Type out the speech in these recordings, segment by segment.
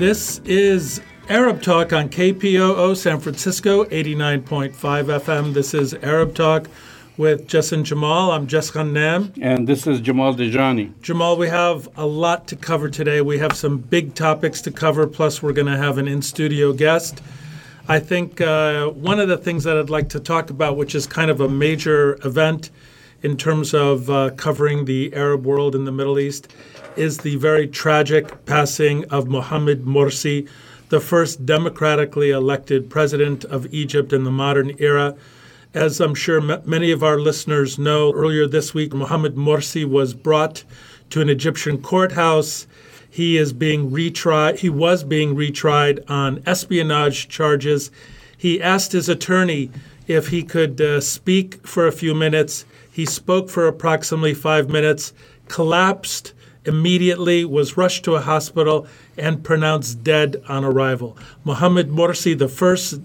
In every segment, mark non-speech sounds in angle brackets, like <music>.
This is Arab Talk on KPOO San Francisco, 89.5 FM. This is Arab Talk with Jess and Jamal. I'm Jess Ghannam. And this is Jamal Dejani. Jamal, we have a lot to cover today. We have some big topics to cover, plus, we're going to have an in studio guest. I think uh, one of the things that I'd like to talk about, which is kind of a major event in terms of uh, covering the Arab world in the Middle East, is the very tragic passing of Mohamed Morsi, the first democratically elected president of Egypt in the modern era. As I'm sure m- many of our listeners know, earlier this week, Mohamed Morsi was brought to an Egyptian courthouse. He is being retried. He was being retried on espionage charges. He asked his attorney if he could uh, speak for a few minutes. He spoke for approximately five minutes, collapsed immediately, was rushed to a hospital, and pronounced dead on arrival. Mohamed Morsi, the first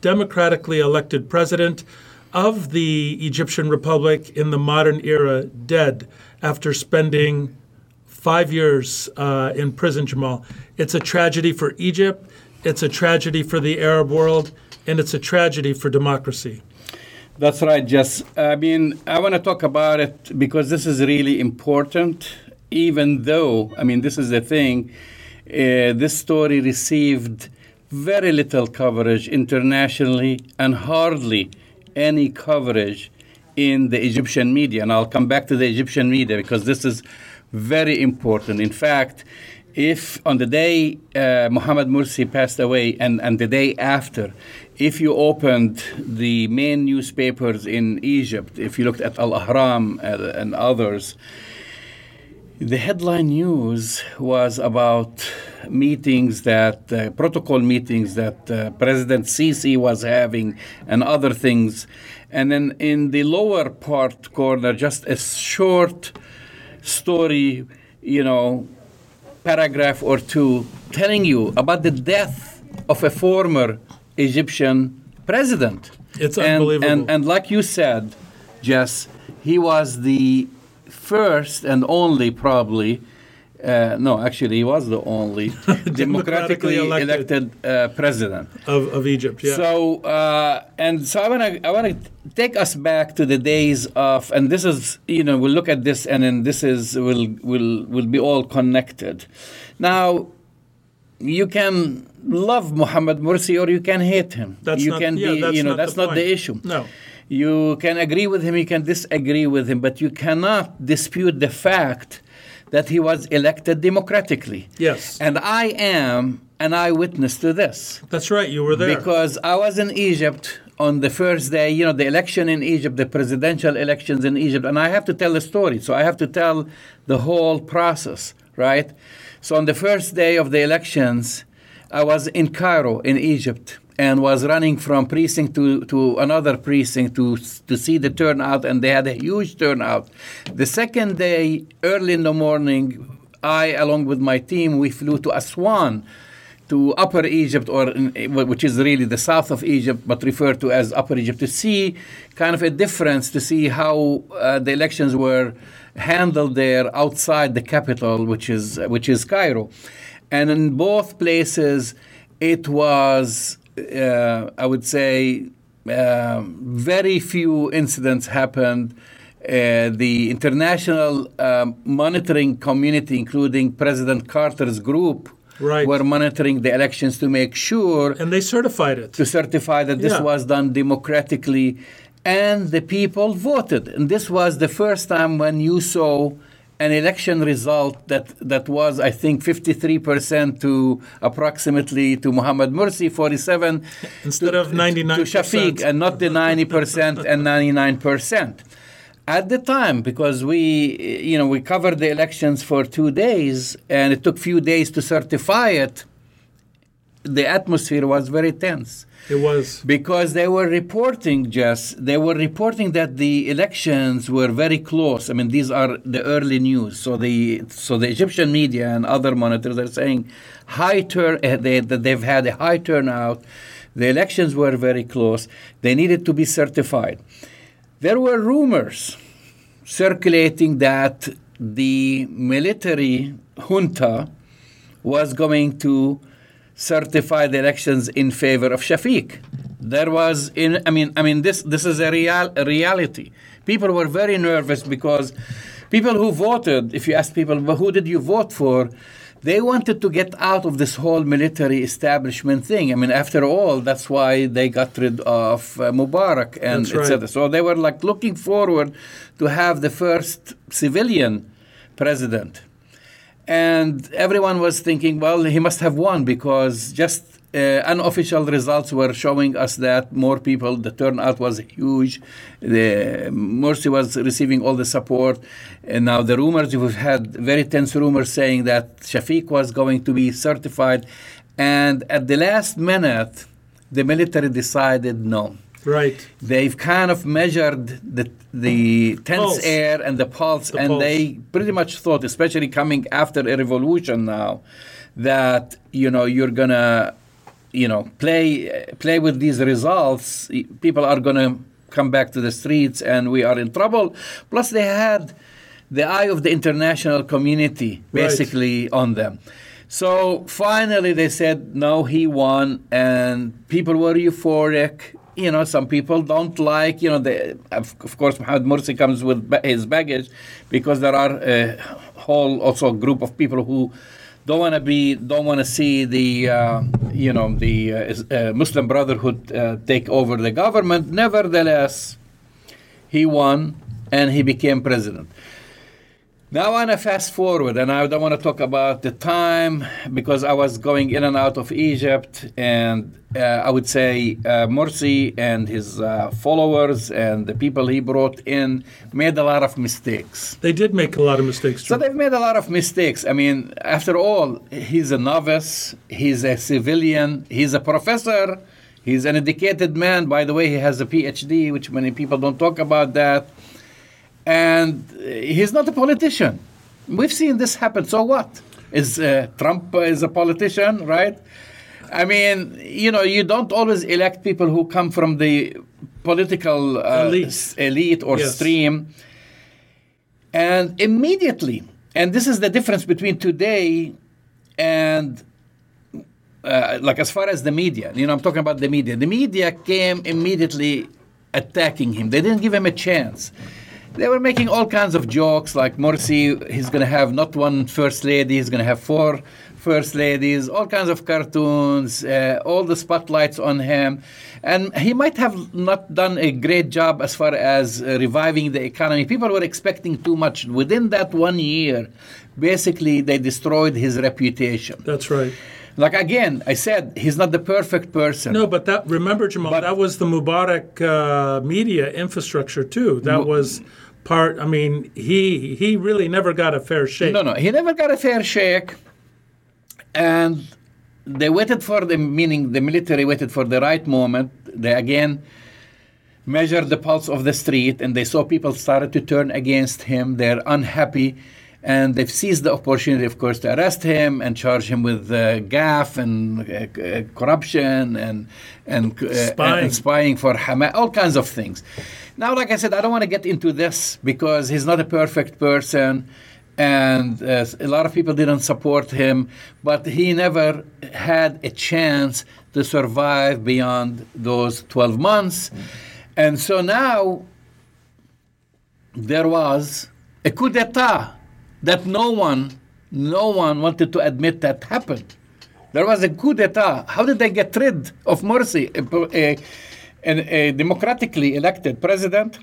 democratically elected president of the Egyptian Republic in the modern era, dead after spending five years uh, in prison, Jamal. It's a tragedy for Egypt, it's a tragedy for the Arab world, and it's a tragedy for democracy. That's right, Jess. I mean, I want to talk about it because this is really important, even though, I mean, this is the thing, uh, this story received very little coverage internationally and hardly any coverage in the Egyptian media. And I'll come back to the Egyptian media because this is very important. In fact, if on the day uh, Mohamed Morsi passed away and, and the day after, if you opened the main newspapers in Egypt, if you looked at Al Ahram uh, and others, the headline news was about meetings that, uh, protocol meetings that uh, President Sisi was having and other things. And then in the lower part corner, just a short story, you know, paragraph or two telling you about the death of a former Egyptian president. It's and, unbelievable. And, and like you said, Jess, he was the first and only, probably, uh, no, actually, he was the only <laughs> democratically elected, elected uh, president of, of Egypt. Yeah. So, uh, and so I want to I want to take us back to the days of, and this is you know we'll look at this, and then this is will will will be all connected. Now, you can love Mohammed Morsi or you can hate him. That's you not, can yeah, be, that's you know, not that's the not the issue. No. You can agree with him, you can disagree with him, but you cannot dispute the fact that he was elected democratically. Yes. And I am an eyewitness to this. That's right. You were there. Because I was in Egypt on the first day, you know, the election in Egypt, the presidential elections in Egypt, and I have to tell the story. So I have to tell the whole process, right? So on the first day of the elections, I was in Cairo, in Egypt, and was running from precinct to, to another precinct to, to see the turnout, and they had a huge turnout. The second day, early in the morning, I, along with my team, we flew to Aswan, to Upper Egypt, or in, which is really the south of Egypt, but referred to as Upper Egypt, to see kind of a difference, to see how uh, the elections were handled there outside the capital, which is which is Cairo, and in both places, it was uh, I would say uh, very few incidents happened. Uh, the international um, monitoring community, including President Carter's group, Right. were monitoring the elections to make sure and they certified it. to certify that this Yeah. was done democratically and the people voted. And this was the first time when you saw an election result that, that was, I think, 53% to approximately to Mohamed Morsi, 47 Instead to, of 99%. to Shafiq, and not the 90% and 99%. At the time, because we, you know, we covered the elections for two days, and it took few days to certify it. The atmosphere was very tense It was. because they were reporting just they were reporting that the elections were very close. I mean these are the early news. So the so the egyptian media and other monitors are saying high turn uh, they, that they've had a high turnout. The elections were very close. They needed to be certified. There were rumors circulating that the military junta was going to certified elections in favor of Shafiq. There was in I mean I mean this this is a real a reality. People were very nervous because people who voted, if you ask people well, who did you vote for, they wanted to get out of this whole military establishment thing. I mean, after all, that's why they got rid of uh, Mubarak and right. etc. So they were like looking forward to have the first civilian president. And everyone was thinking, well, he must have won because just uh, unofficial results were showing us that more people, the turnout was huge. The Morsi was receiving all the support. And now the rumors, we've had very tense rumors saying that Shafiq was going to be certified. And at the last minute, the military decided no Right. they've kind of measured the the tense Pulse. air and the pulse, The and pulse. they pretty much thought, especially coming after a revolution now, that you know you're gonna, you know, play play with these results. People are gonna come back to the streets, and we are in trouble. Plus, they had the eye of the international community Right. basically on them. So finally, they said no, he won, and people were euphoric. You know, some people don't like. You know, the, of, of course, Mohammed Morsi comes with his baggage because there are a whole also group of people who don't want to be, don't want to see the, uh, you know, the uh, uh, Muslim Brotherhood uh, take over the government. Nevertheless, he won and he became president. Now I want to fast forward, and I don't want to talk about the time because I was going in and out of Egypt, and uh, I would say uh, Morsi and his uh, followers and the people he brought in made a lot of mistakes. They did make a lot of mistakes. So they've made a lot of mistakes. I mean, after all, he's a novice, he's a civilian, he's a professor, he's an educated man. By the way, he has a PhD, which many people don't talk about that. And he's not a politician. We've seen this happen. So what? Is uh, Trump is a politician, right? I mean, you know, you don't always elect people who come from the political uh, Elite. elite or Yes. stream. And immediately, and this is the difference between today and uh, like as far as the media, you know, I'm talking about the media. The media came immediately attacking him. They didn't give him a chance. They were making all kinds of jokes, like Morsi, he's going to have not one first lady, he's going to have four first ladies, all kinds of cartoons, uh, all the spotlights on him. And he might have not done a great job as far as uh, reviving the economy. People were expecting too much. Within that one year, basically, they destroyed his reputation. That's right. Like again, I said he's not the perfect person. No, but that remember, Jamal, But- that was the Mubarak uh, media infrastructure too. That was part. I mean, he he really never got a fair shake. no, no, he never got a fair shake, and they waited for the meaning the military waited for the right moment. They again measured the pulse of the street, and they saw people started to turn against him. They're unhappy. And they've seized the opportunity, of course, to arrest him and charge him with uh, gaff and uh, uh, corruption and and, uh, Spying. and spying for Hamas, all kinds of things. Now, like I said, I don't want to get into this because he's not a perfect person, and uh, a lot of people didn't support him, but he never had a chance to survive beyond those 12 months. And so now there was a coup d'etat that no one, no one wanted to admit that happened. There was a coup d'etat. How did they get rid of Morsi, a, a, a democratically elected president?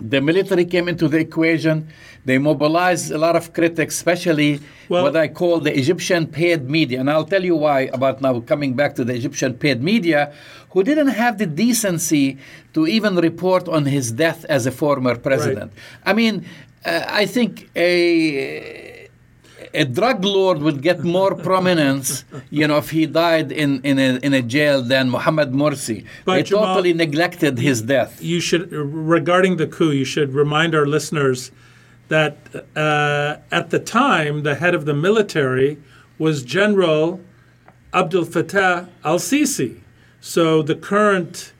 The military came into the equation. They mobilized a lot of critics, especially Well- what I call the Egyptian paid media. And I'll tell you why about now coming back to the Egyptian paid media, who didn't have the decency to even report on his death as a former president. I mean, uh, I think a a drug lord would get more prominence, you know, if he died in, in, a, in a jail than Mohammed Morsi. But they Jamal- totally neglected his death. you should regarding the coup you should remind our listeners that uh, at the time the head of the military was general Abdel fattah al-sisi so the current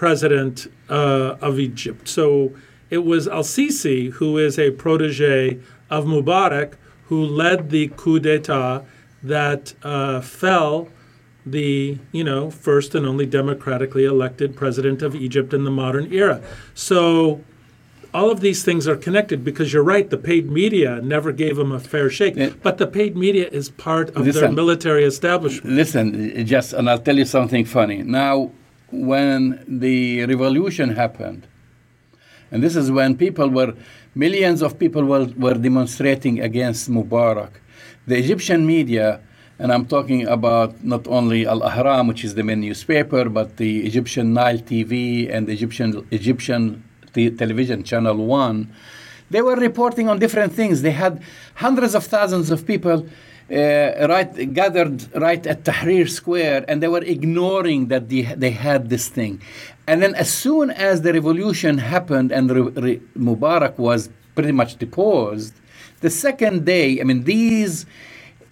president uh, of egypt so it was al-sisi who is a protege of mubarak who led the coup d'etat that uh, fell the you know first and only democratically elected president of Egypt in the modern era. So all of these things are connected because you're right. The paid media never gave him a fair shake, Yeah. but the paid media is part of their military establishment. Listen, just and I'll tell you something funny. Now, when the revolution happened, and this is when people were, millions of people were, were demonstrating against Mubarak, the Egyptian media, and I'm talking about not only Al Ahram, which is the main newspaper, but the Egyptian Nile TV and Egyptian Egyptian te- television channel One, they were reporting on different things. They had hundreds of thousands of people uh, right gathered right at Tahrir Square, and they were ignoring that they, they had this thing. And then, as soon as the revolution happened and re, re, Mubarak was pretty much deposed, the second day, I mean, these,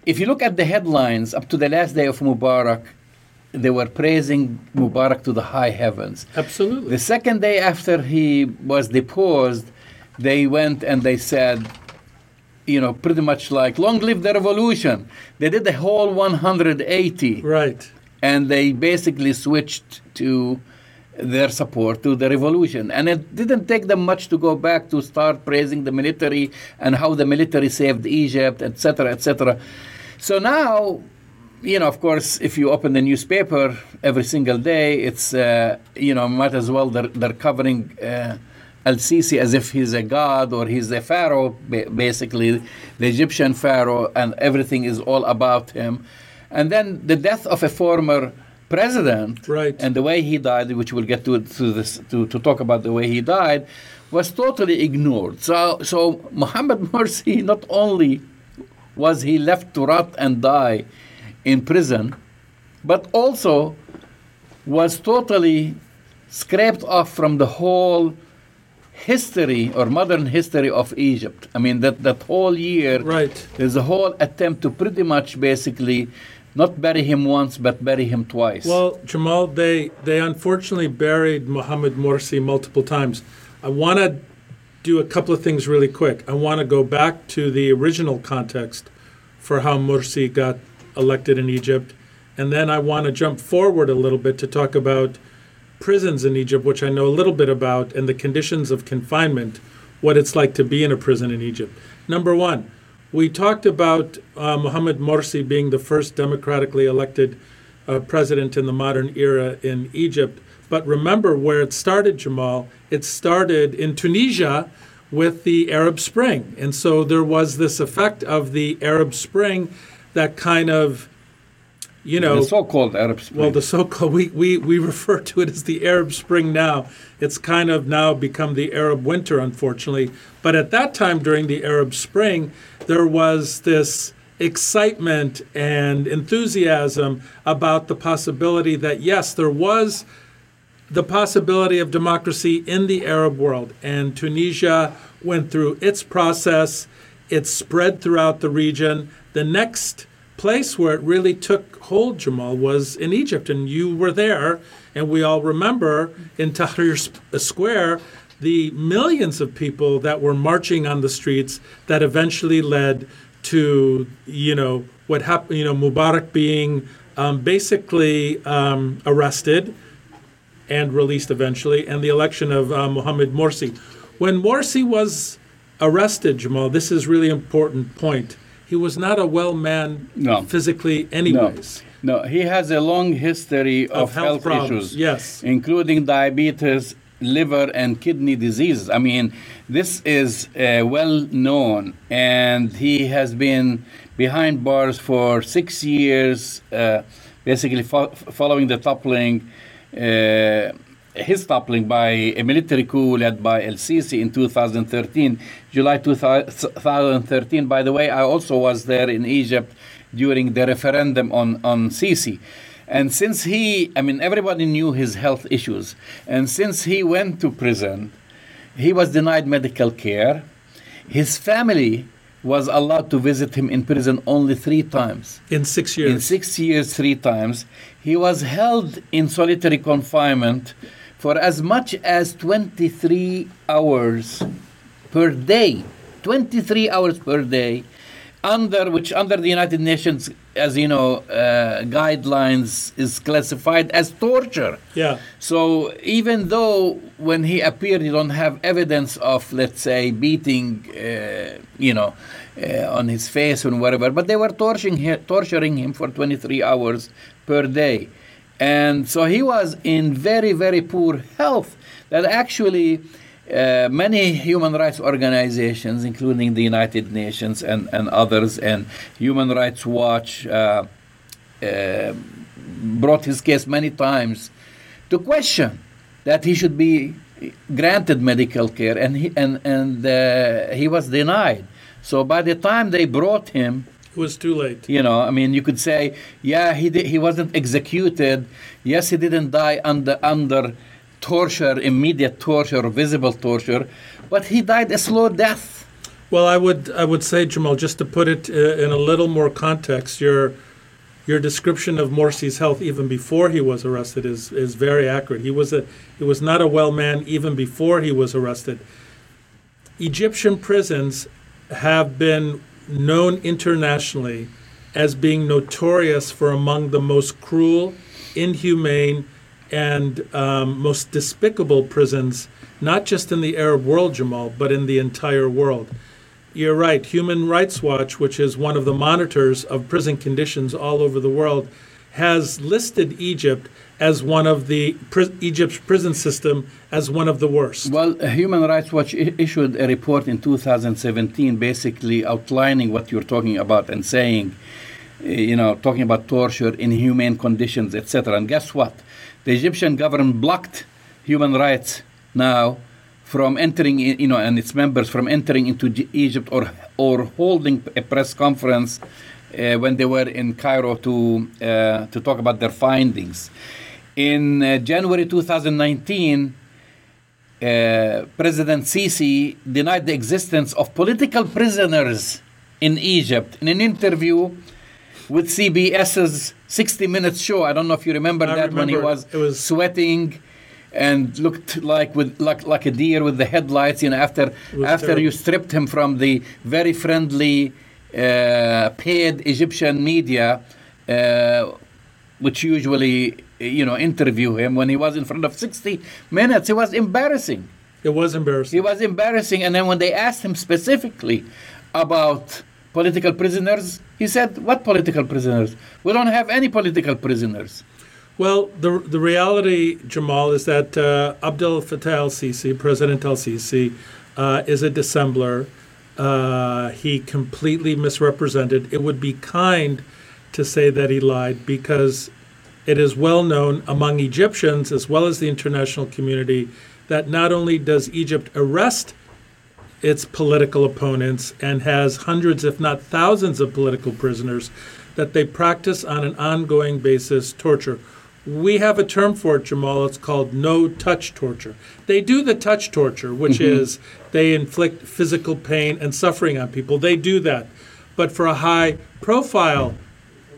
if you look at the headlines up to the last day of Mubarak, they were praising Mubarak to the high heavens. Absolutely. The second day after he was deposed, they went and they said, you know, pretty much like, long live the revolution. They did the whole 180 right. and they basically switched to their support to the revolution. And it didn't take them much to go back to start praising the military and how the military saved Egypt, etc., etc. So now, you know, of course, if you open the newspaper every single day, it's, uh, you know, might as well they're, they're covering. Uh, Al Sisi as if he's a god or he's a pharaoh, basically, the Egyptian pharaoh, and everything is all about him. And then the death of a former president Right. and the way he died, which we'll get to to this to, to talk about the way he died, was totally ignored. So so Muhammad <laughs> Morsi not only was he left to rot and die in prison, but also was totally scraped off from the whole history or modern history of Egypt. I mean that that whole year Right. there's a whole attempt to pretty much basically not bury him once but bury him twice. Well, Jamal, they they unfortunately buried Mohammed Morsi multiple times. I want to do a couple of things really quick. I want to go back to the original context for how Morsi got elected in Egypt, and then I want to jump forward a little bit to talk about prisons in Egypt, which I know a little bit about, and the conditions of confinement, what it's like to be in a prison in Egypt. Number one, we talked about uh, Mohammed Morsi being the first democratically elected uh, president in the modern era in Egypt. But remember where it started, Jamal. It started in Tunisia with the Arab Spring. And so there was this effect of the Arab Spring that kind of, you know, the so-called Arab Spring. well, the so-called we, we we refer to it as the Arab Spring now. It's kind of now become the Arab Winter, unfortunately. But at that time, during the Arab Spring, there was this excitement and enthusiasm about the possibility that yes, there was the possibility of democracy in the Arab world. And Tunisia went through its process, it spread throughout the region. The next place where it really took hold, Jamal, was in Egypt. And you were there, and we all remember in Tahrir Square the millions of people that were marching on the streets that eventually led to, you know, what happened, you know, Mubarak being um, basically um, arrested and released eventually, and the election of uh, Mohammed Morsi. When Morsi was arrested, Jamal, this is really important point. He was not a well man No. physically, anyways. no, no. he has a long history of, Of health problems, issues, yes. including diabetes, liver, and kidney diseases. I mean, this is uh, well known, and he has been behind bars for six years, uh, basically fo- following the toppling. Uh, his toppling by a military coup led by El Sisi in 2013, July 2013. By the way, I also was there in Egypt during the referendum on, on Sisi. And since he, I mean, everybody knew his health issues. And since he went to prison, he was denied medical care. His family was allowed to visit him in prison only three times. In six years? In six years, three times. He was held in solitary confinement for as much as 23 hours per day. 23 hours per day under which under the United Nations, as you know, uh, guidelines is classified as torture. Yeah. So even though when he appeared, you don't have evidence of, let's say, beating, uh, you know, uh, on his face and whatever, but they were torturing him, torturing him for 23 hours per day, and so he was in very very poor health. That actually uh, many human rights organizations, including the United Nations and, and others, and Human Rights Watch, uh, uh, brought his case many times to question that he should be granted medical care, and he, and, and uh, he was denied. So by the time they brought him, it was too late. You know, I mean, you could say, yeah, he did, he wasn't executed. Yes, he didn't die under under torture, immediate torture, visible torture, but he died a slow death. Well, I would I would say, Jamal, just to put it uh, in a little more context, your your description of Morsi's health even before he was arrested is is very accurate. He was a he was not a well man even before he was arrested. Egyptian prisons have been known internationally as being notorious for among the most cruel, inhumane, and um, most despicable prisons, not just in the Arab world, Jamal, but in the entire world. You're right. Human Rights Watch, which is one of the monitors of prison conditions all over the world, has listed Egypt as one of the Egypt's prison system as one of the worst. Well, Human Rights Watch I- issued a report in 2017, basically outlining what you're talking about and saying, you know, talking about torture, inhumane conditions, etc. And guess what? the Egyptian government blocked human rights now from entering, you know, and its members from entering into Egypt or or holding a press conference uh, when they were in Cairo to uh, to talk about their findings. In uh, January 2019, uh, President Sisi denied the existence of political prisoners in Egypt in an interview with CBS's 60 Minutes show. I don't know if you remember I that remember when he was, was sweating and looked like with like like a deer with the headlights. You know, after after terrible. you stripped him from the very friendly uh, paid Egyptian media, uh, which usually you know interview him when he was in front of 60 minutes. It was embarrassing. It was embarrassing. It was embarrassing. And then when they asked him specifically about political prisoners, he said, What political prisoners? We don't have any political prisoners. Well, the, the reality, Jamal, is that uh, Abdel Fattah al Sisi, President al Sisi, uh, is a dissembler. Uh, he completely misrepresented. It would be kind to say that he lied because it is well known among Egyptians as well as the international community that not only does Egypt arrest its political opponents and has hundreds, if not thousands, of political prisoners that they practice on an ongoing basis torture. We have a term for it, Jamal. It's called no touch torture. They do the touch torture, which mm-hmm. is they inflict physical pain and suffering on people. They do that. But for a high profile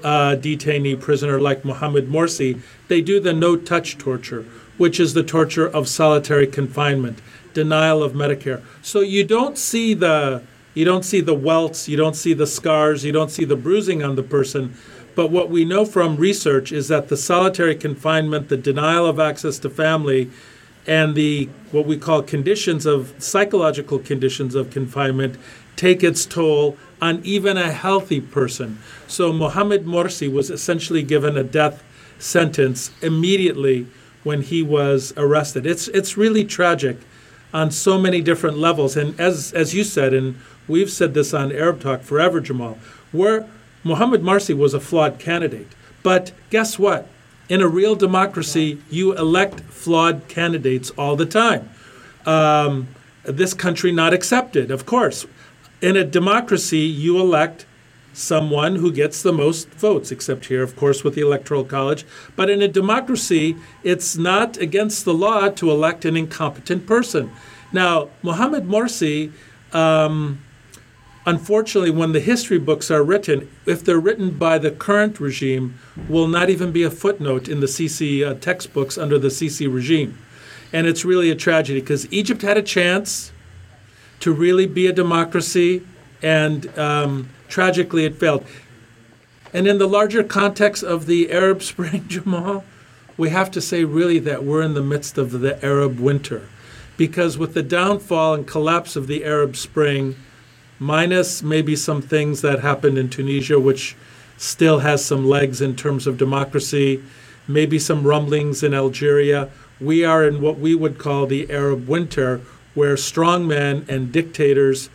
uh, detainee prisoner like Mohammed Morsi, they do the no touch torture, which is the torture of solitary confinement denial of Medicare. So you don't see the you don't see the welts, you don't see the scars, you don't see the bruising on the person. But what we know from research is that the solitary confinement, the denial of access to family, and the what we call conditions of psychological conditions of confinement take its toll on even a healthy person. So Mohammed Morsi was essentially given a death sentence immediately when he was arrested. It's it's really tragic on so many different levels. And as as you said, and we've said this on Arab Talk forever, Jamal, where Mohammed Morsi was a flawed candidate. But guess what? In a real democracy, you elect flawed candidates all the time. Um, this country not accepted, of course. In a democracy, you elect someone who gets the most votes, except here, of course, with the Electoral College. But in a democracy, it's not against the law to elect an incompetent person. Now, Mohammed Morsi, um, unfortunately, when the history books are written, if they're written by the current regime, will not even be a footnote in the Sisi uh, textbooks under the Sisi regime. And it's really a tragedy because Egypt had a chance to really be a democracy and um, tragically it failed. And in the larger context of the Arab <laughs> Spring, Jamal, we have to say really that we're in the midst of the Arab winter. Because with the downfall and collapse of the Arab Spring, minus maybe some things that happened in Tunisia, which still has some legs in terms of democracy, maybe some rumblings in Algeria, we are in what we would call the Arab winter, where strongmen and dictators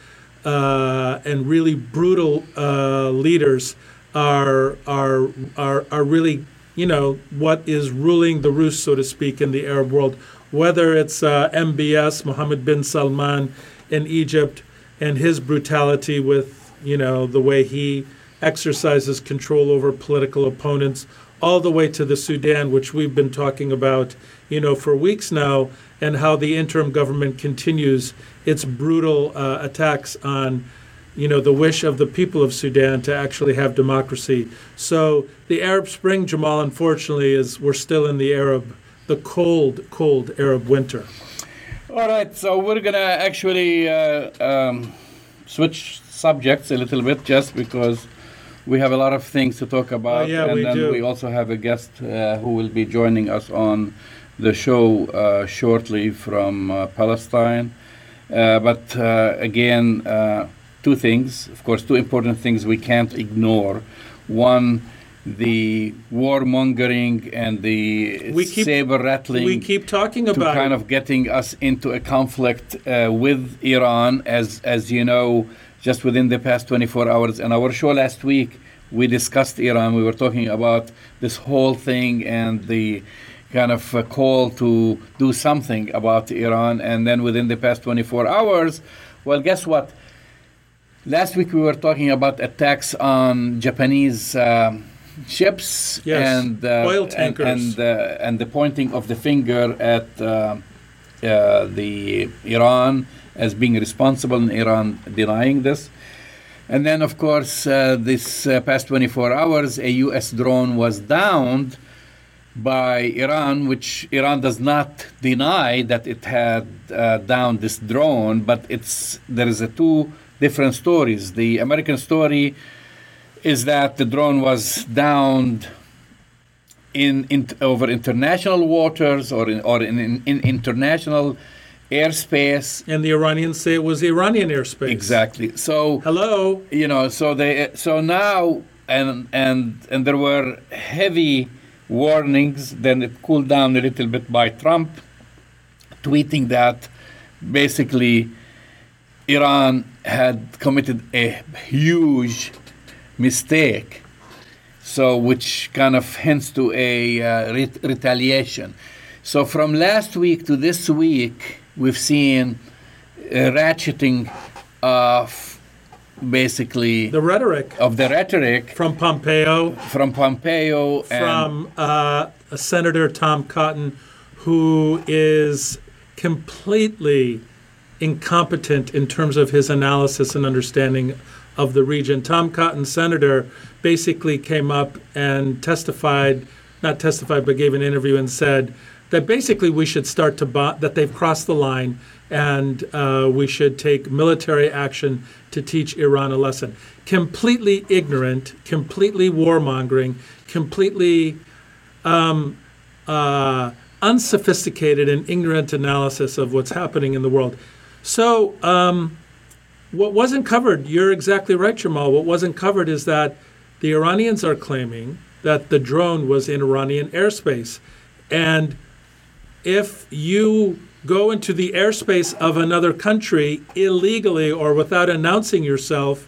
uh, and really brutal uh, leaders are, are, are, are really, you know, what is ruling the roost, so to speak, in the Arab world. Whether it's uh, MBS, Mohammed bin Salman in Egypt, and his brutality with, you know, the way he exercises control over political opponents, all the way to the Sudan, which we've been talking about, you know, for weeks now, and how the interim government continues its brutal uh, attacks on, you know, the wish of the people of Sudan to actually have democracy. So the Arab Spring, Jamal, unfortunately, is we're still in the Arab, the cold, cold Arab winter. All right, so we're gonna actually uh, um, switch subjects a little bit, just because we have a lot of things to talk about, Oh, yeah, and we then do. we also have a guest uh, who will be joining us on the show uh, shortly from uh, Palestine. Uh, but uh, again, uh, two things, of course, two important things we can't ignore. One, the warmongering and the We keep- saber rattling We keep talking about kind of getting us into a conflict uh, with Iran, as as you know, just within the past 24 hours. In our show last week, we discussed Iran. We were talking about this whole thing and the kind of a call to do something about Iran. And then within the past 24 hours, well, guess what? Last week we were talking about attacks on Japanese um, ships Yes, and uh, oil and- tankers. and uh, and the pointing of the finger at uh, uh, the Iran as being responsible, and Iran denying this. And then, of course, uh, this uh, past 24 hours, a U.S. drone was downed by Iran, which Iran does not deny that it had uh, downed this drone, but it's there is a two different stories. The American story is that the drone was downed in, in over international waters or in or in, in, in international airspace. and the Iranians say it was Iranian airspace. Exactly. So Hello. you know so they so now and and and there were heavy warnings then it cooled down a little bit by trump tweeting that basically iran had committed a huge mistake so which kind of hints to a uh, ret- retaliation. So from last week to this week we've seen uh, ratcheting of basically The rhetoric of the rhetoric from Pompeo, from Pompeo and from uh, Senator Tom Cotton, who is completely incompetent in terms of his analysis and understanding of the region. Tom Cotton, senator, basically came up and testified, not testified, but gave an interview and said that basically we should start to that they've crossed the line and uh, we should take military action to teach Iran a lesson. Completely ignorant, completely warmongering, completely um, uh, unsophisticated and ignorant analysis of what's happening in the world. So, um, what wasn't covered, you're exactly right, Jamal. What wasn't covered is that the Iranians are claiming that the drone was in Iranian airspace. And if you go into the airspace of another country illegally or without announcing yourself,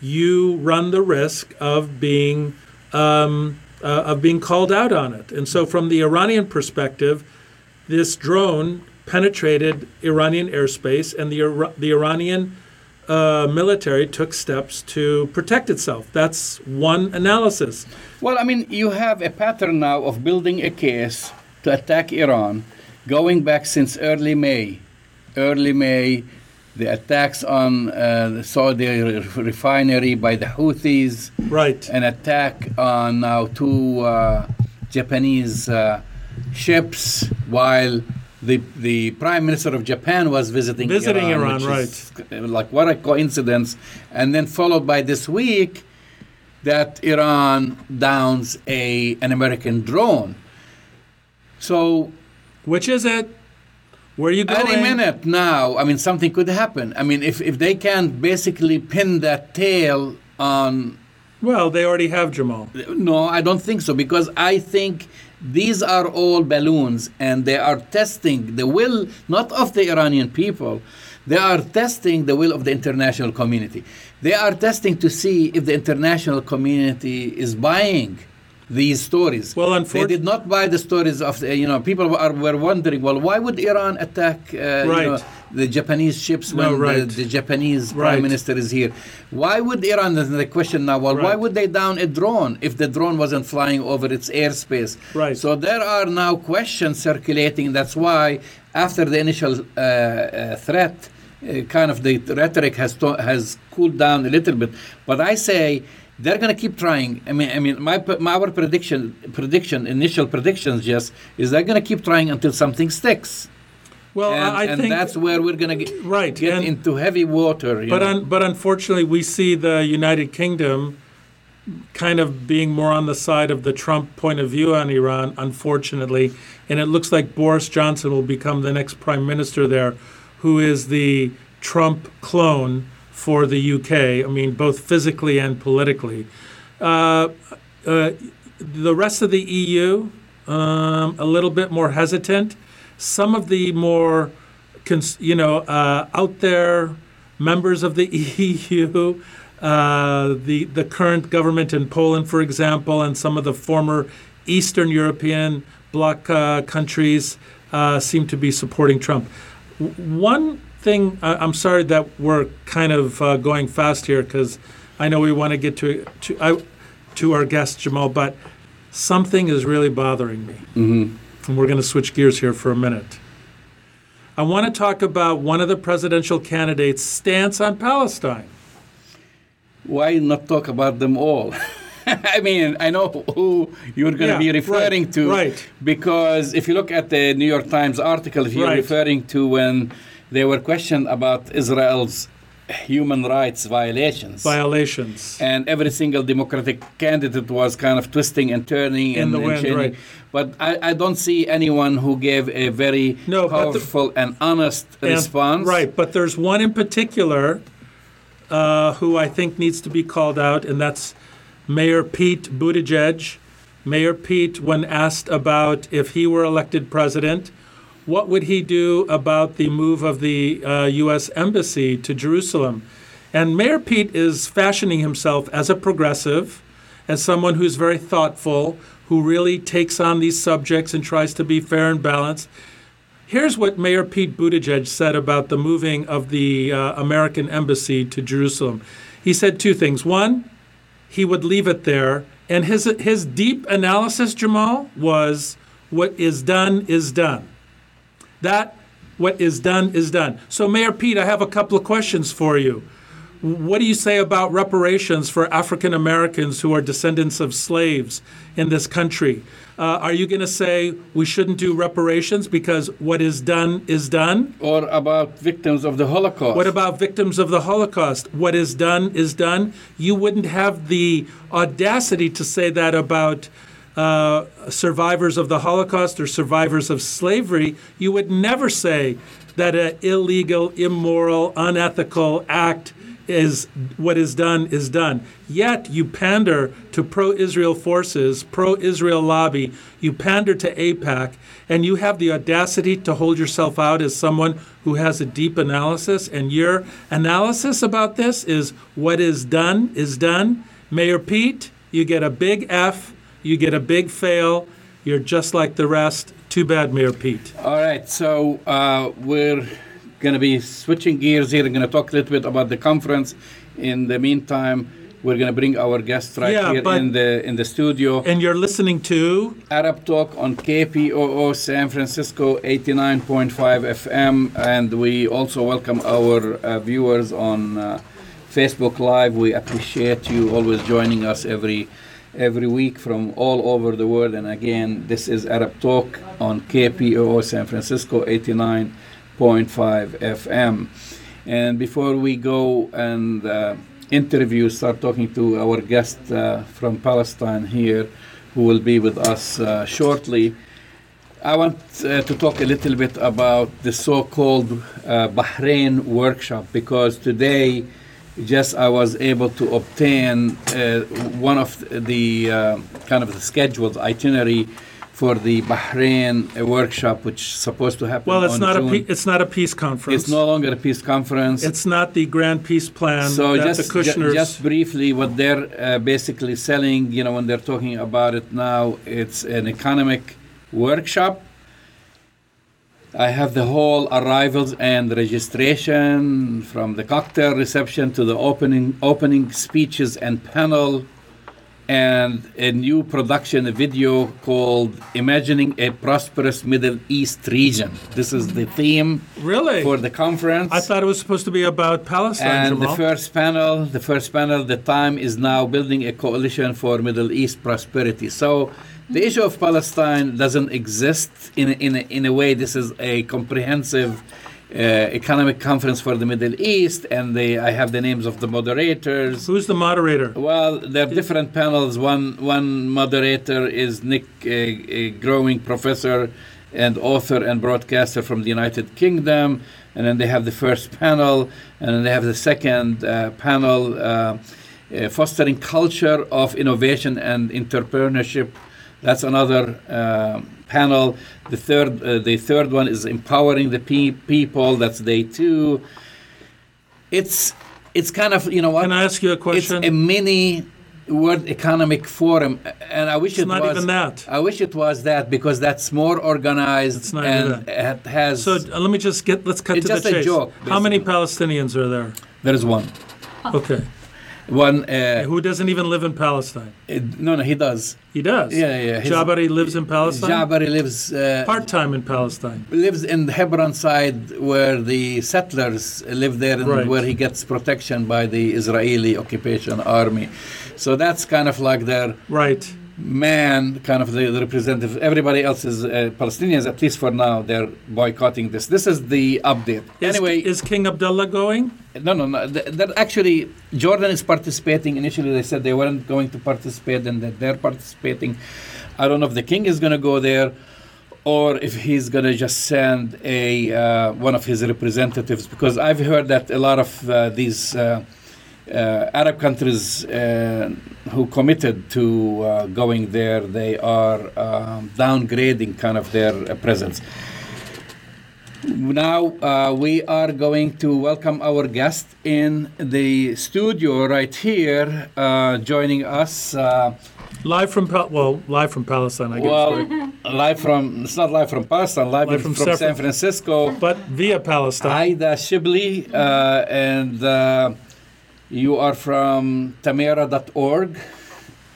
you run the risk of being um, uh, of being called out on it. And so, from the Iranian perspective, this drone penetrated Iranian airspace, and the the Iranian uh, military took steps to protect itself. That's one analysis. well, I mean, you have a pattern now of building a case to attack Iran, going back since early May. Early May, the attacks on uh, the Saudi re- refinery by the Houthis, Right. an attack on now two uh, Japanese uh, ships, while the the prime minister of Japan was visiting Visiting Iran, which is, like what a coincidence, and then followed by this week that Iran downs a an American drone. So Which is it? Where are you going? any minute now, I mean, something could happen. I mean, if if they can't basically pin that tail on Well, they already have Jamal. No, I don't think so because I think these are all balloons and they are testing the will not of the Iranian people. They are testing the will of the international community. They are testing to see if the international community is buying these stories. Well, they did not buy the stories of the, you know people are, were wondering well why would Iran attack uh, you know, the Japanese ships No, when right. the, the Japanese Right. prime minister is here why would Iran the question now well why would they down a drone if the drone wasn't flying over its airspace Right. so there are now questions circulating that's why after the initial uh, uh, threat uh, kind of the rhetoric has to, has cooled down a little bit but I say they're going to keep trying. I mean, I mean, my, my our prediction, prediction, initial predictions, just is they're going to keep trying until something sticks, Well, and, I I and think that's where we're going to get, right. get and- into heavy water. you But know. un, but unfortunately, we see the United Kingdom kind of being more on the side of the Trump point of view on Iran. Unfortunately, and it looks like Boris Johnson will become the next prime minister there, who is the Trump clone for the UK. I mean, both physically and politically. Uh, uh, the rest of the EU, um, a little bit more hesitant. Some of the more, cons- you know, uh, out there members of the <laughs> EU, uh, the the current government in Poland, for example, and some of the former Eastern European bloc uh, countries uh, seem to be supporting Trump. One thing, I- I'm sorry that we're kind of uh, going fast here because I know we want to get to to I, to our guest Jamal, but something is really bothering me, Mhm. and we're going to switch gears here for a minute. I want to talk about one of the presidential candidates' stance on Palestine. Why not talk about them all? <laughs> I mean, I know who you're going to be referring right, to, right. Because if you look at the New York Times article, if you're Right. referring to when they were questioned about Israel's human rights violations. Violations. and every single Democratic candidate was kind of twisting and turning In and, the wind, changing. right. But I, I don't see anyone who gave a very No, but the- powerful and honest And- response. Right, but there's one in particular uh, who I think needs to be called out, and that's Mayor Pete Buttigieg. Mayor Pete, when asked about if he were elected president, what would he do about the move of the uh, U.S. Embassy to Jerusalem? And Mayor Pete is fashioning himself as a progressive, as someone who's very thoughtful, who really takes on these subjects and tries to be fair and balanced. Here's what Mayor Pete Buttigieg said about the moving of the uh, American embassy to Jerusalem. He said two things. One, he would leave it there, and his his deep analysis, Jamal, was what is done is done. That what is done is done. So, Mayor Pete, I have a couple of questions for you. What do you say about reparations for African Americans who are descendants of slaves in this country? Uh, are you going to say we shouldn't do reparations because what is done is done? Or about victims of the Holocaust. What about victims of the Holocaust? What is done is done. You wouldn't have the audacity to say that about uh, survivors of the Holocaust or survivors of slavery. You would never say that an illegal, immoral, unethical act is what is done is done. Yet you pander to pro Israel forces, pro Israel lobby, you pander to AIPAC, and you have the audacity to hold yourself out as someone who has a deep analysis. And your analysis about this is what is done is done. Mayor Pete, you get a big F, you get a big fail. You're just like the rest. Too bad, Mayor Pete. All right, so uh, we're going to be switching gears here. We're going to talk a little bit about the conference. In the meantime, we're going to bring our guest right Yeah, here in the in the studio. And you're listening to Arab Talk on KPOO San Francisco 89.5 FM, and we also welcome our uh, viewers on uh, Facebook Live. We appreciate you always joining us every every week from all over the world. And again, this is Arab Talk on KPOO San Francisco 89.5 FM. And before we go and uh, interview, start talking to our guest uh, from Palestine here, who will be with us uh, shortly. I want uh, to talk a little bit about the so-called uh, Bahrain workshop because today, just I was able to obtain uh, one of the uh, kind of the scheduled itinerary for the Bahrain uh, workshop, which is supposed to happen. Well, it's not a pe- it's not a peace conference. It's no longer a peace conference. It's not the grand peace plan so that just, the ju- just briefly, what they're uh, basically selling, you know, when they're talking about it now, it's an economic workshop. I have the whole arrivals and registration from the cocktail reception to the opening opening speeches and panel and a new production a video called imagining a prosperous middle east region this is the theme really? for the conference I thought it was supposed to be about Palestine. and the first panel, the first panel, the time is now building a coalition for Middle East prosperity. So the issue of Palestine doesn't exist in a, in a, in a way. This is a comprehensive uh, economic conference for the Middle East, and they, I have the names of the moderators. Who's the moderator? Well, there are different panels. One one moderator is Nick, a, a Gowing professor and author and broadcaster from the United Kingdom, and then they have the first panel, and then they have the second uh, panel, uh, uh, fostering culture of innovation and entrepreneurship. That's another uh, panel. The third, uh, the third one is empowering the pe- people. That's day two. It's it's kind of you know what Can I ask you a question? it's a mini World Economic Forum, and I wish It's it not was even that. I wish it was that because that's more organized It's not even and it has. so uh, let me just get. Let's cut to the just a chase. joke, How many. Palestinians are there? there is one, Okay. One. Uh, Who doesn't even live in Palestine? uh, no, no, he does. He does. Yeah, yeah. Jabari lives in Palestine. Jabari lives uh, Part time in Palestine. lives in the Hebron side where the settlers live there and Right. where he gets protection by the Israeli occupation army. So that's kind of like their Right. Man, kind of the, the representative. Everybody else is uh, Palestinians, at least for now, they're boycotting this. This is the update. Is, anyway, is King Abdullah going? no, no, no. th- That actually, Jordan is participating. Initially, they said they weren't going to participate, and that they're participating. I don't know if the king is going to go there, or if he's going to just send a uh, one of his representatives. Because I've heard that a lot of uh, these. Uh, Arab countries uh, who committed to uh, going there, they are um, downgrading kind of their uh, presence. Now uh, we are going to welcome our guest in the studio right here, uh, joining us. Uh, Live from Pal- well, live from Palestine, I guess. well, <laughs> live from it's not live from Palestine, live, Live from, from from San Francisco. But via Palestine. Aida Shibli, uh, and uh, you are from Tamera.org,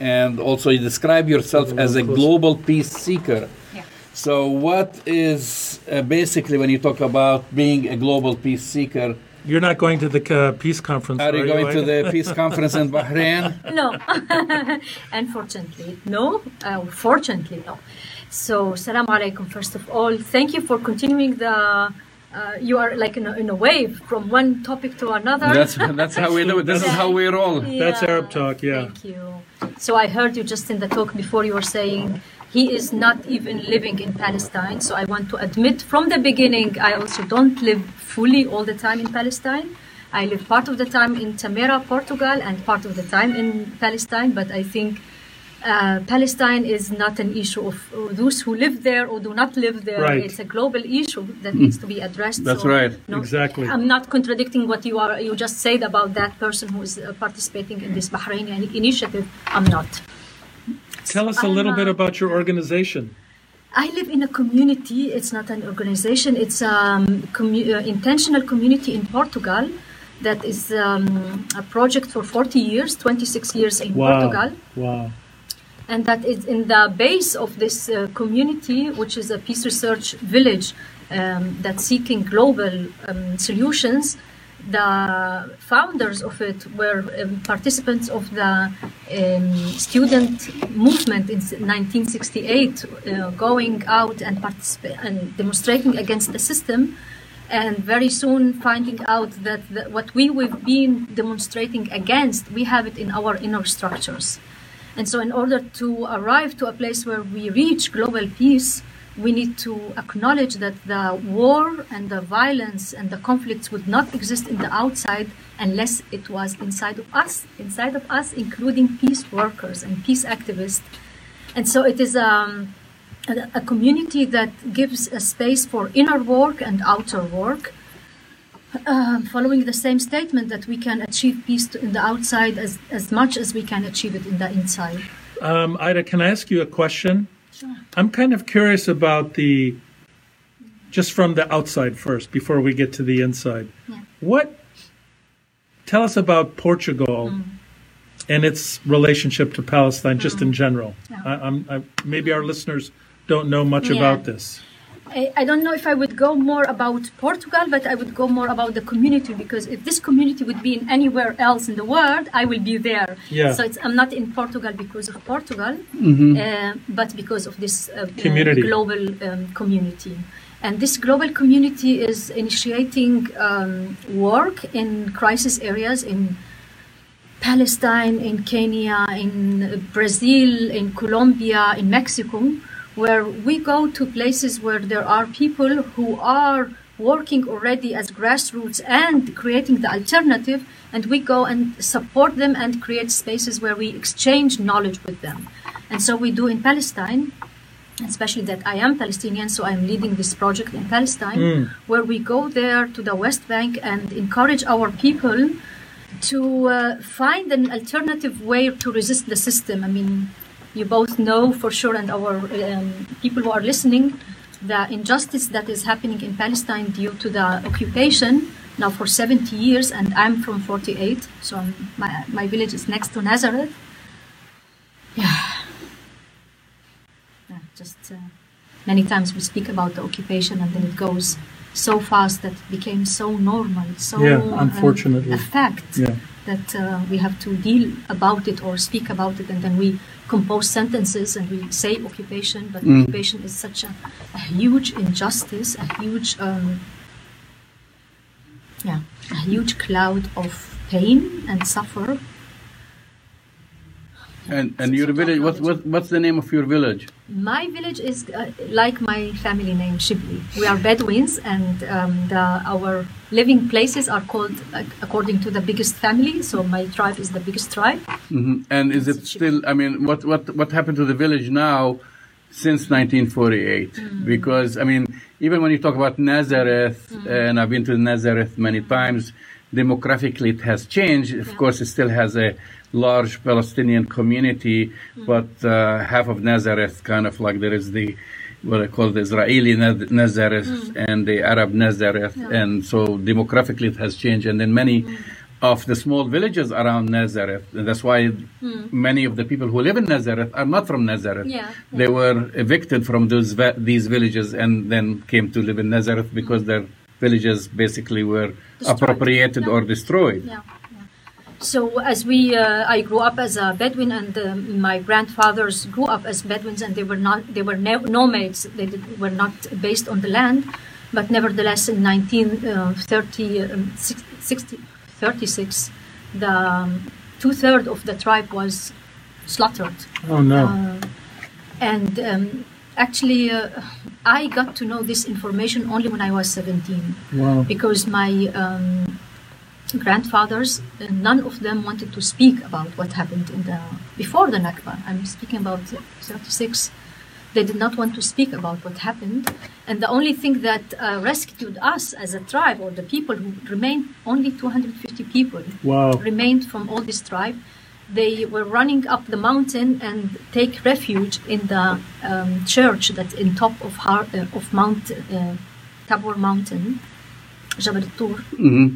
and also you describe yourself as a global peace seeker. Yeah. So, what is uh, basically when you talk about being a global peace seeker? You're not going to the uh, peace conference. Are you going to the peace conference in Bahrain? <laughs> No, <laughs> unfortunately, no. Uh, fortunately, no. So, salam alaikum. First of all, thank you for continuing the. Uh, you are like in a, in a wave from one topic to another. That's that's how we do it. This is how we roll. <laughs> That's Arab talk, yeah. Thank you. So I heard you just in the talk before you were saying he is not even living in Palestine. So I want to admit from the beginning, I also don't live fully all the time in Palestine. I live part of the time in Tamera, Portugal, and part of the time in Palestine. But I think uh, Palestine is not an issue of uh, those who live there or do not live there. Right. It's a global issue that needs to be addressed. That's So, right. no, Exactly. I'm not contradicting what you are. You just said about that person who is uh, participating in this Bahraini initiative. I'm not. Tell us a little I'm, bit about your organization. I live in a community. It's not an organization. It's a um, commu- uh, intentional community in Portugal. That is um, a project for 40 years, 26 years in Portugal. Wow. And that is in the base of this uh, community, which is a peace research village um, that's seeking global um, solutions. the founders of it were um, participants of the um, student movement in 1968, uh, going out and, participa- and demonstrating against the system, and very soon finding out that what we have been demonstrating against, we have it in our inner structures. And so, in order to arrive to a place where we reach global peace, we need to acknowledge that the war and the violence and the conflicts would not exist in the outside unless it was inside of us, inside of us, including peace workers and peace activists. And so it is um, a, community that gives a space for inner work and outer work. Uh, following the same statement that we can achieve peace in the outside as, as much as we can achieve it in the inside. Um, Ida, can I ask you a question? Sure. I'm kind of curious about the, just from the outside first, before we get to the inside. Yeah. What, tell us about Portugal and its relationship to Palestine, just in general. Yeah. I, I'm, I, maybe our listeners don't know much Yeah. about this. I, I don't know if I would go more about Portugal, but I would go more about the community because if this community would be in anywhere else in the world, I will be there. Yeah. So it's, I'm not in Portugal because of Portugal, uh, but because of this uh, uh, Community. global um, community. And this global community is initiating um, work in crisis areas in Palestine, in Kenya, in Brazil, in Colombia, in Mexico, where we go to places where there are people who are working already as grassroots and creating the alternative, and we go and support them and create spaces where we exchange knowledge with them. And so we do in Palestine, especially that I am Palestinian, so I'm leading this project in Palestine, where we go there to the West Bank and encourage our people to uh, find an alternative way to resist the system. I mean, you both know for sure, and our um, people who are listening, the injustice that is happening in Palestine due to the occupation now for 70 years, and I'm from 48, so I'm, my, my village is next to Nazareth. Yeah. Yeah, just uh, many times we speak about the occupation, and then it goes so fast that it became so normal, so Yeah, um, unfortunately. a fact Yeah. that uh, we have to deal about it or speak about it, and then we compose sentences and we say occupation, but Mm. occupation is such a, a huge injustice, a huge, um, yeah, a huge cloud of pain and suffer. And and your village, what, what what's the name of your village? My village is uh, like my family name, Shibli. We are Bedouins, and um, the, our living places are called uh, according to the biggest family. So my tribe is the biggest tribe. hmm And is it still? I mean, what what what happened to the village now since 1948? Because I mean, even when you talk about Nazareth, and I've been to Nazareth many times, demographically it has changed. Of Yeah. course, it still has a large Palestinian community, hmm. but uh, half of Nazareth, kind of like there is the what I call the Israeli Naz- Nazareth hmm. and the Arab Nazareth, Yeah. and so demographically it has changed. And then many hmm. of the small villages around Nazareth, and that's why many of the people who live in Nazareth are not from Nazareth. Yeah, They were evicted from those these villages and then came to live in Nazareth because their villages basically were Destroyed. appropriated Yeah. or destroyed. So as we, uh, I grew up as a Bedouin, and um, my grandfathers grew up as Bedouins, and they were not, they were nomads. They did, were not based on the land, but nevertheless, in 1930, um, six- 60 36, the um, two thirds of the tribe was slaughtered. Oh, no. Uh, and um, actually, uh, I got to know this information only when I was 17 wow. because my um, grandfathers, uh, none of them wanted to speak about what happened in the before the Nakba. I'm speaking about 36. They did not want to speak about what happened, and the only thing that uh, rescued us as a tribe, or the people who remained, only 250 people Wow. remained from all this tribe. They were running up the mountain and take refuge in the um, church that's in top of, Har- uh, of Mount uh, Tabor Mountain, Jabal Tur. hmm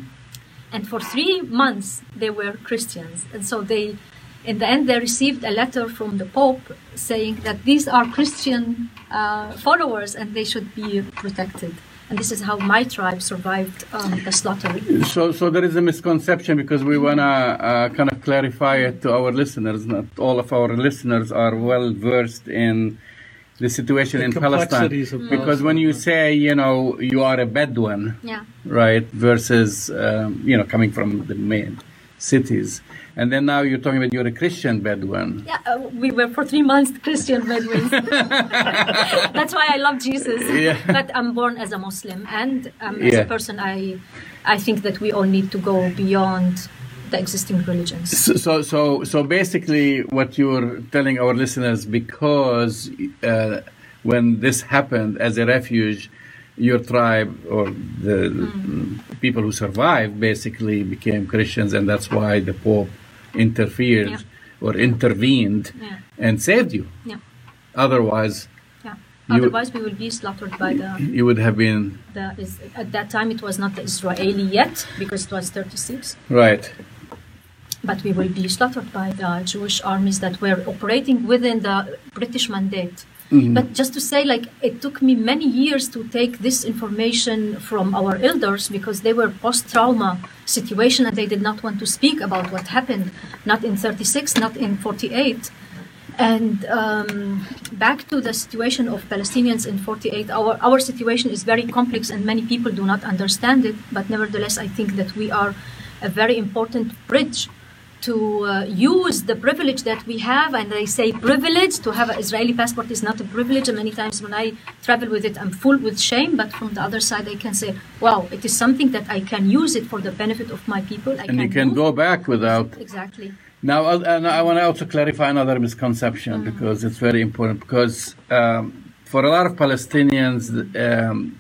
And for three months they were Christians, and so they, in the end, they received a letter from the Pope saying that these are Christian uh, followers and they should be protected. And this is how my tribe survived um, the slaughter. So, so there is a misconception because we want to uh, kind of clarify it to our listeners. Not all of our listeners are well versed in the situation The in Palestine. complexities of Because when you say, you know, you are a Bedouin, Yeah. right, versus, um, you know, coming from the main cities, and then now you're talking about you're a Christian Bedouin. Yeah, uh, we were for three months Christian Bedouins. <laughs> That's why I love Jesus. Yeah. But I'm born as a Muslim, and um, as Yeah. a person, I, I think that we all need to go beyond the existing religions. So, so, so, so basically, what you're telling our listeners, because uh, when this happened as a refuge, your tribe or the Mm. people who survived basically became Christians, and that's why the Pope interfered Yeah. or intervened Yeah. and saved you. Yeah, Otherwise. You- Otherwise, we will be slaughtered by the. you would have been the at that time, it was not the Israeli yet because it was 36. right. But we will be slaughtered by the Jewish armies that were operating within the British mandate. But just to say, like, it took me many years to take this information from our elders because they were post-trauma situation and they did not want to speak about what happened, not in 36, not in 48. And um, back to the situation of Palestinians in 48, our, our situation is very complex and many people do not understand it. But nevertheless, I think that we are a very important bridge to uh, use the privilege that we have. And I say privilege, to have an Israeli passport is not a privilege. And many times when I travel with it, I'm full with shame. But from the other side, I can say, wow, it is something that I can use it for the benefit of my people. I And you can go back without Exactly. Now, uh, and I want to also clarify another misconception because it's very important. Because um, for a lot of Palestinians, um,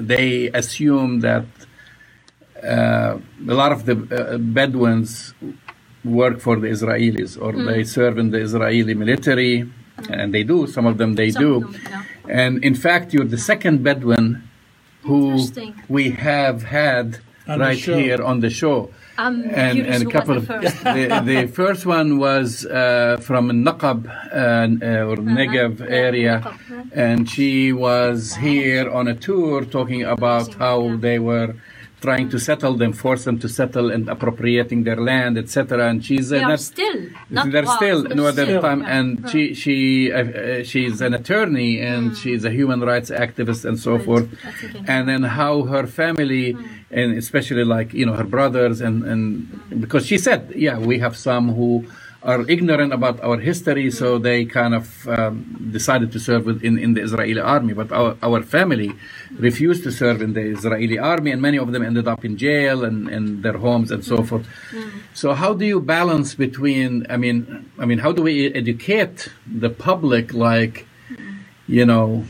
they assume that uh, a lot of the uh, Bedouins work for the Israelis or they serve in the Israeli military, and they do. Some of them they Some do. them, yeah. And in fact, you're the second Bedouin who we have had On right here on the show I'm and, and a couple was of the first. <laughs> the, the first one was uh, from Naqab uh, uh, or Negev Yeah, area, yeah. and she was here on a tour talking about how yeah. they were trying to settle them, force them to settle and appropriating their land, etc. And she's They uh, not- still not they're was, still no at that time, yeah. and she she uh, uh, she's an attorney and she's a human rights activist and so Right. forth. And then how her family, and especially like you know her brothers, and and because she said, yeah, we have some who are ignorant about our history, so they kind of um, decided to serve in, in the Israeli army. But our, our family refused to serve in the Israeli army, and many of them ended up in jail and in their homes and so forth. So how do you balance between? I mean, I mean, how do we educate the public? Like, you know,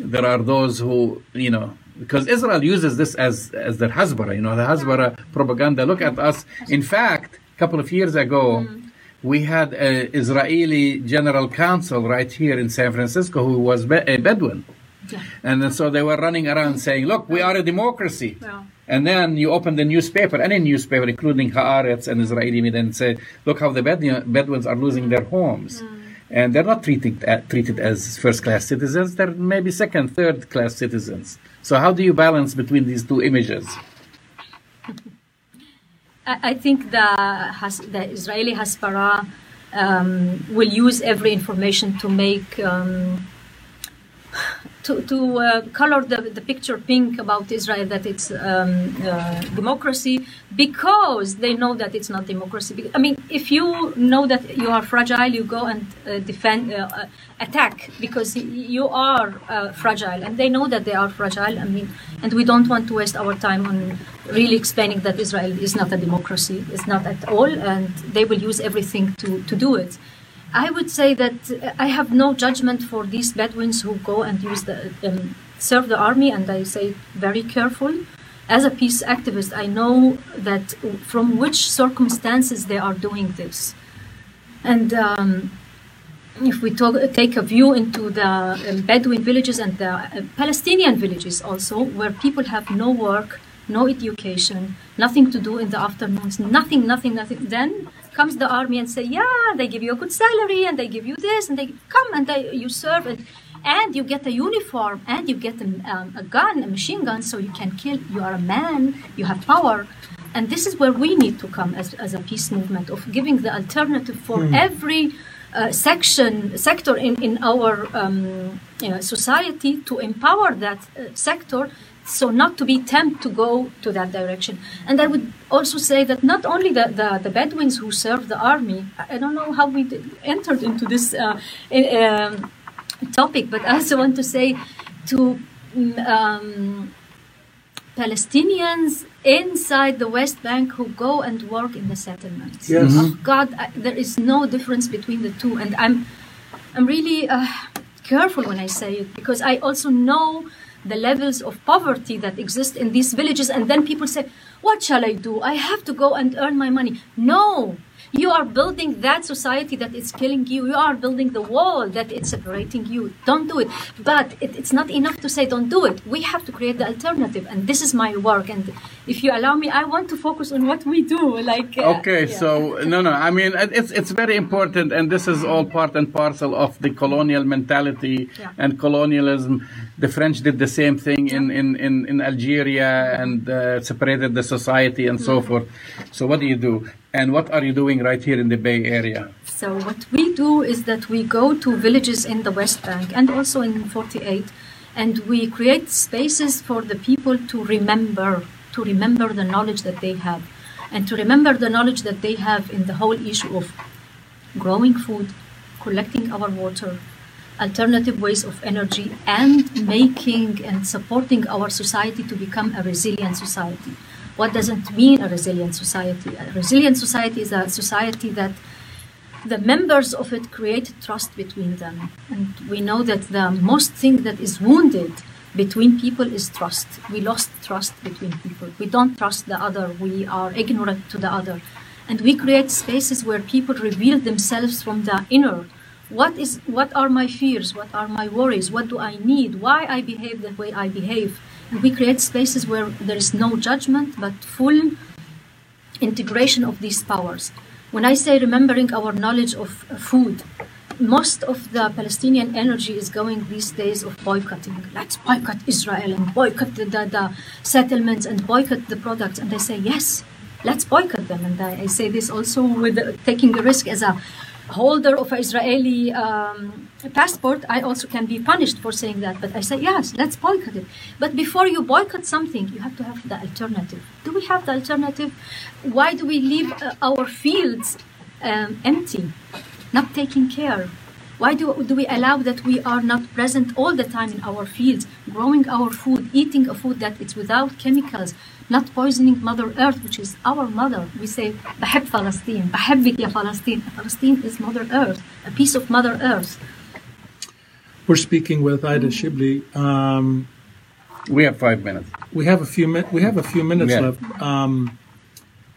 there are those who you know because Israel uses this as as their Hasbara, you know, the Hasbara propaganda. Look at us. In fact, a couple of years ago. We had an Israeli general counsel right here in San Francisco who was be- a Bedouin. Yeah. And so they were running around saying, look, we are a democracy. And then you open the newspaper, any newspaper, including Haaretz and Israeli media, and say, look how the Bedouins are losing their homes. And they're not treated, uh, treated as first class citizens, they're maybe second, third class citizens. So, how do you balance between these two images? I think the, the Israeli Hasbara um, will use every information to make um, to, to uh, color the, the picture pink about Israel that it's um, uh, democracy because they know that it's not democracy. I mean, if you know that you are fragile, you go and uh, defend, uh, uh, attack because you are uh, fragile, and they know that they are fragile. I mean, and we don't want to waste our time on really explaining that Israel is not a democracy. It's not at all, and they will use everything to, to do it. I would say that I have no judgment for these Bedouins who go and use the um, serve the army, and I say very careful. As a peace activist, I know that from which circumstances they are doing this, and um, if we talk, take a view into the um, Bedouin villages and the uh, Palestinian villages also, where people have no work, no education, nothing to do in the afternoons, nothing, nothing, nothing. Then comes the army and say, yeah, they give you a good salary and they give you this and they come and they, you serve. And and you get a uniform and you get a, um, a gun, a machine gun, so you can kill. You are a man, you have power. And this is where we need to come as, as a peace movement of giving the alternative for every uh, section sector in, in our um, you know, society to empower that uh, sector so not to be tempted to go to that direction and i would also say that not only the, the, the bedouins who serve the army i don't know how we did, entered into this uh, um, topic but i also want to say to mm, um, Palestinians inside the West Bank who go and work in the settlements. Yes. Oh God, I, there is no difference between the two, and I'm, I'm really uh, careful when I say it because I also know the levels of poverty that exist in these villages, and then people say, "What shall I do? I have to go and earn my money." No. You are building that society that is killing you. You are building the wall that is separating you. Don't do it. But it, it's not enough to say don't do it. We have to create the alternative, and this is my work. And if you allow me, I want to focus on what we do. Like uh, Okay, yeah. so no, no. I mean, it's it's very important, and this is all part and parcel of the colonial mentality Yeah. and colonialism. The French did the same thing in in in, in Algeria and uh, separated the society and so Mm-hmm. forth. So what do you do? And what are you doing right here in the Bay Area? So what we do is that we go to villages in the West Bank and also in 48, and we create spaces for the people to remember, to remember the knowledge that they have, and to remember the knowledge that they have in the whole issue of growing food, collecting our water, alternative ways of energy, and making and supporting our society to become a resilient society. What does it mean, a resilient society? A resilient society is a society that the members of it create trust between them. And we know that the most thing that is wounded between people is trust. We lost trust between people. We don't trust the other. We are ignorant to the other. And we create spaces where people reveal themselves from the inner. What is what are my fears? What are my worries? What do I need? Why I behave the way I behave? We create spaces where there is no judgment but full integration of these powers. When I say remembering our knowledge of food, most of the Palestinian energy is going these days of boycotting. Let's boycott Israel and boycott the, the, the settlements and boycott the products. And they say, yes, let's boycott them. And I, I say this also with uh, taking a risk as a holder of Israeli um, passport, I also can be punished for saying that. But I say, yes, let's boycott it. But before you boycott something, you have to have the alternative. Do we have the alternative? Why do we leave uh, our fields um, empty, not taking care? Why do, do we allow that we are not present all the time in our fields, growing our food, eating a food that is without chemicals, not poisoning Mother Earth, which is our mother. We say, بحب فلسطين, بحبك يا فلسطين. Palestine is Mother Earth, a piece of Mother Earth. We're speaking with Ida Shibli. Um, We have five minutes. we have a few min- we have a few minutes Yeah. left. Um,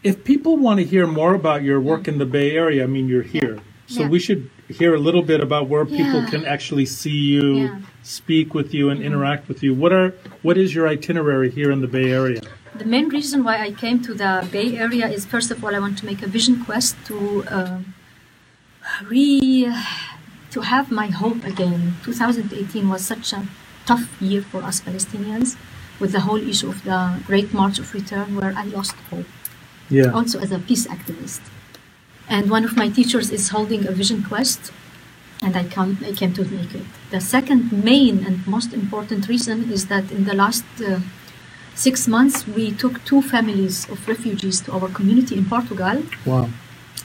if people want to hear more about your work in the Bay Area, I mean, you're here, so Yeah. we should hear a little bit about where people Yeah. can actually see you, Yeah. speak with you, and interact with you. What are what is your itinerary here in the Bay Area? The main reason why I came to the Bay Area is first of all I want to make a vision quest to uh, re to have my hope again. 2018 was such a tough year for us Palestinians with the whole issue of the Great March of Return where I lost hope Yeah. also as a peace activist. And one of my teachers is holding a vision quest, and I come I came to make it. The second main and most important reason is that in the last uh, six months we took two families of refugees to our community in Portugal, Wow.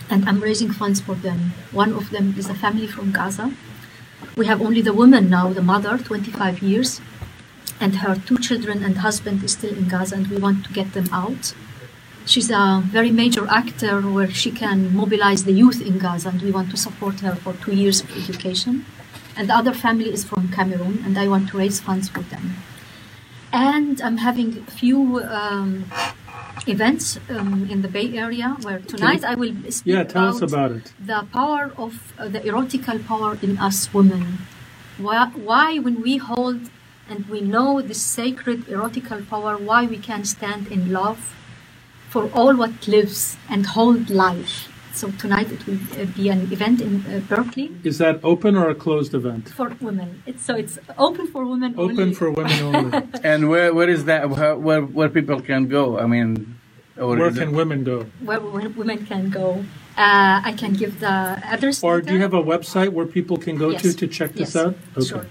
and I'm raising funds for them. One of them is a family from Gaza. We have only the woman now, the mother, 25 years, and her two children and husband is still in Gaza, and we want to get them out. She's a very major actor where she can mobilize the youth in Gaza, and we want to support her for two years of education. And the other family is from Cameroon, and I want to raise funds for them. And I'm having a few um, events um, in the Bay Area where tonight I will speak Yeah, tell us about it. the power of uh, the erotical power in us women. Why, why, when we hold and we know this sacred erotical power, why we can stand in love for all what lives and hold life. So tonight it will uh, be an event in uh, Berkeley Is that open or a closed event? for women. It's, so it's open for women Open only. Open for women only. <laughs> And where, where is that? Where, where, where people can go? I mean, or Where is it- can women go? where wo- women can go. Uh, I can give the address. Or do you have a website where people can go to Yes. to check this Yes, out? Sure.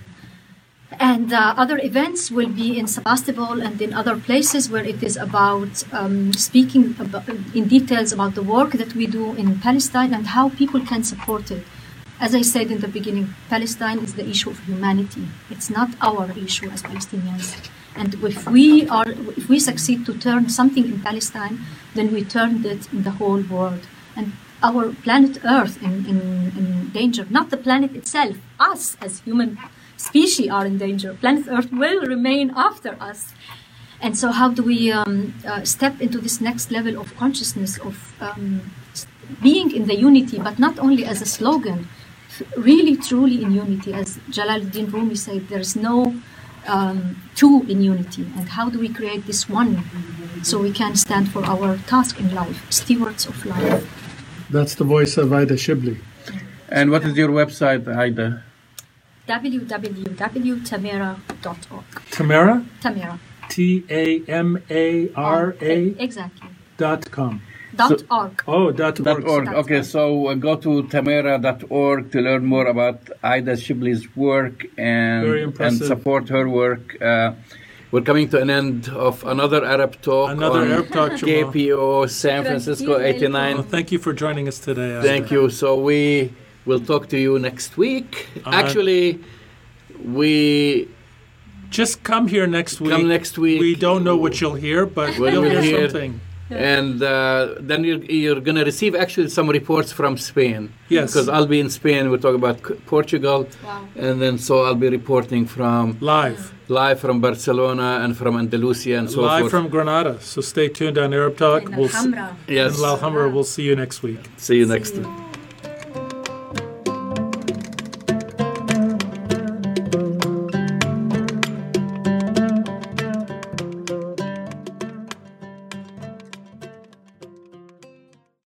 And uh, other events will be in Sebastopol and in other places where it is about um, speaking about, in details about the work that we do in Palestine and how people can support it. As I said in the beginning, Palestine is the issue of humanity. It's not our issue as Palestinians. And if we are, if we succeed to turn something in Palestine, then we turned it in the whole world. And our planet Earth in, in, in danger, not the planet itself, us as human species are in danger. Planet Earth will remain after us. And so, how do we um, uh, step into this next level of consciousness of um, being in the unity, but not only as a slogan, really, truly in unity? As Jalaluddin Rumi said, there is no um, two in unity. And how do we create this one so we can stand for our task in life, stewards of life? That's the voice of Ida Shibli. And what is your website, Aida? www.tamera.org. Tamara? Tamera. T A M A R A Exactly. dot com. Dot org. Oh, dot Dot org. org. Okay, so uh, go to tamara.org to learn more about Ida Shibli's work and, and support her work. Uh, we're coming to an end of another Arab talk. Another on Arab Talk, KPOO San Francisco 89. Well, thank you for joining us today. Ida. Thank you. So we will talk to you next week. Uh, Actually, we Just come here next week. come next week. We don't know what you'll hear, but What you'll we'll hear hear. something. and uh, then you're, you're going to receive actually some reports from Spain. Yes. Because I'll be in Spain. We'll talk about Portugal. Wow. And then so I'll be reporting from Live. live from Barcelona and from Andalusia and so Live forth. Live from Granada. So stay tuned on Arab Talk. In We'll s- Alhambra. yes. in Alhambra. We'll see you next week. See you See next you. time.